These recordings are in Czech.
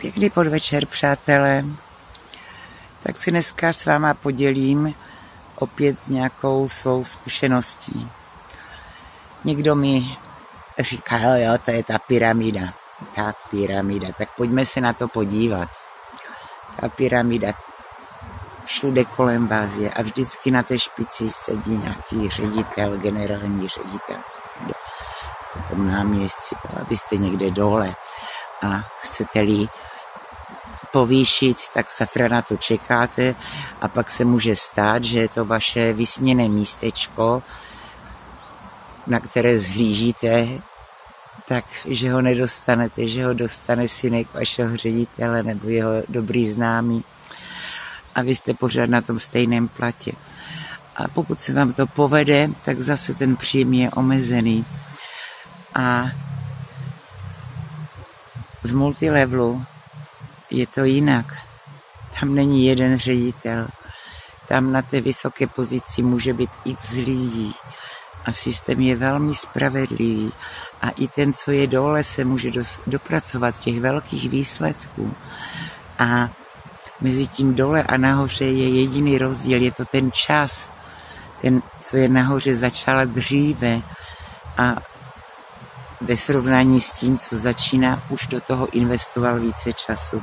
Pěkný podvečer, přátelé. Tak si dneska s váma podělím opět s nějakou svou zkušeností. Někdo mi říká, jo, to je ta pyramida. Ta pyramida, tak pojďme se na to podívat. Ta pyramida všude kolem vás je a vždycky na té špici sedí nějaký ředitel, generální ředitel. Potom náměstci, abyste někde dole a chcete-li povýšit, tak safra na to čekáte a pak se může stát, že je to vaše vysněné místečko, na které zhlížíte, tak, že ho nedostanete, že ho dostane synek vašeho ředitele nebo jeho dobrý známý a vy jste pořád na tom stejném platě. A pokud se vám to povede, tak zase ten příjem je omezený. A v multilevelu je to jinak. Tam není jeden ředitel. Tam na té vysoké pozici může být x lidí. A systém je velmi spravedlivý. A i ten, co je dole, se může dopracovat těch velkých výsledků. A mezi tím dole a nahoře je jediný rozdíl, je to ten čas. Ten, co je nahoře, začal dříve a ve srovnání s tím, co začíná, už do toho investoval více času.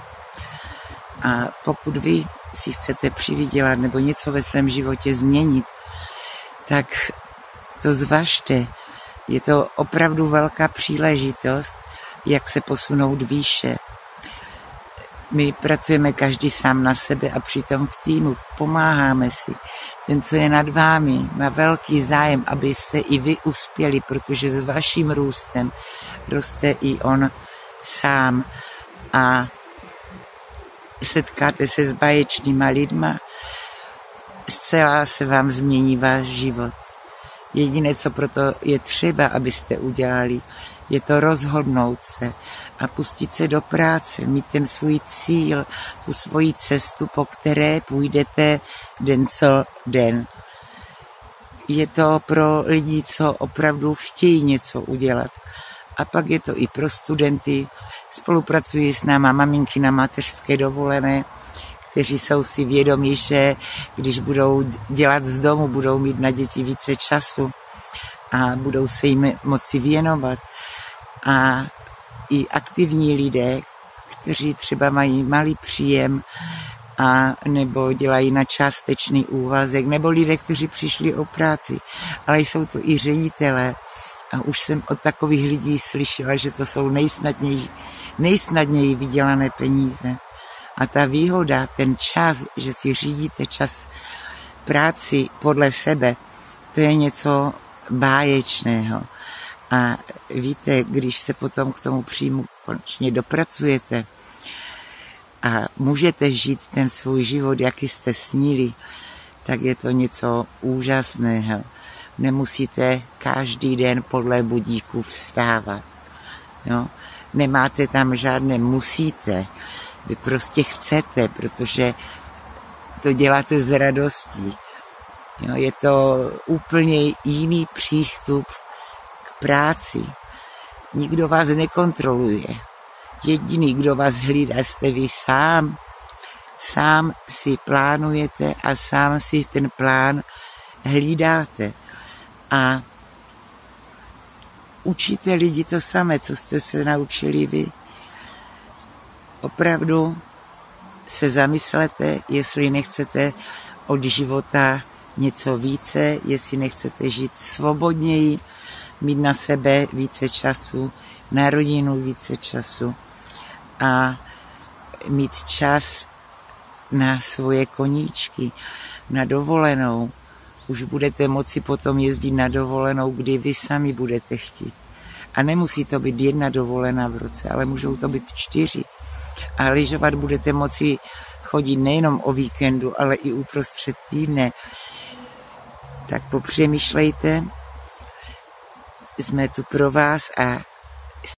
A pokud vy si chcete přivydělat nebo něco ve svém životě změnit, tak to zvažte. Je to opravdu velká příležitost, jak se posunout výše. My pracujeme každý sám na sebe a přitom v týmu pomáháme si. Ten, co je nad vámi, má velký zájem, abyste i vy uspěli, protože s vaším růstem roste i on sám. A setkáte se s baječnýma lidma, zcela se vám změní váš život. Jediné, co proto je třeba, abyste udělali, je to rozhodnout se a pustit se do práce, mít ten svůj cíl, tu svoji cestu, po které půjdete den co den. Je to pro lidi, co opravdu chtějí něco udělat. A pak je to i pro studenty, Spolupracují s náma maminky na mateřské dovolené, kteří jsou si vědomí, že když budou dělat z domu, budou mít na děti více času a budou se jim moci věnovat. A i aktivní lidé, kteří třeba mají malý příjem a nebo dělají na částečný úvazek, nebo lidé, kteří přišli o práci, ale jsou to i ředitelé. A už jsem od takových lidí slyšela, že to jsou nejsnadnější nejsnadněji vydělané peníze. A ta výhoda, ten čas, že si řídíte čas práci podle sebe, to je něco báječného. A víte, když se potom k tomu příjmu konečně dopracujete a můžete žít ten svůj život, jaký jste snili, tak je to něco úžasného. Nemusíte každý den podle budíku vstávat. Jo? Nemáte tam žádné musíte, vy prostě chcete, protože to děláte z radostí. Jo, je to úplně jiný přístup k práci. Nikdo vás nekontroluje. Jediný, kdo vás hlídá, jste vy sám. Sám si plánujete a sám si ten plán hlídáte. A učíte lidi to samé, co jste se naučili vy. Opravdu se zamyslete, jestli nechcete od života něco více, jestli nechcete žít svobodněji, mít na sebe více času, na rodinu více času a mít čas na svoje koníčky, na dovolenou, už budete moci potom jezdit na dovolenou, kdy vy sami budete chtít. A nemusí to být jedna dovolená v roce, ale můžou to být čtyři. A lyžovat budete moci chodit nejenom o víkendu, ale i uprostřed týdne. Tak popřemýšlejte, jsme tu pro vás a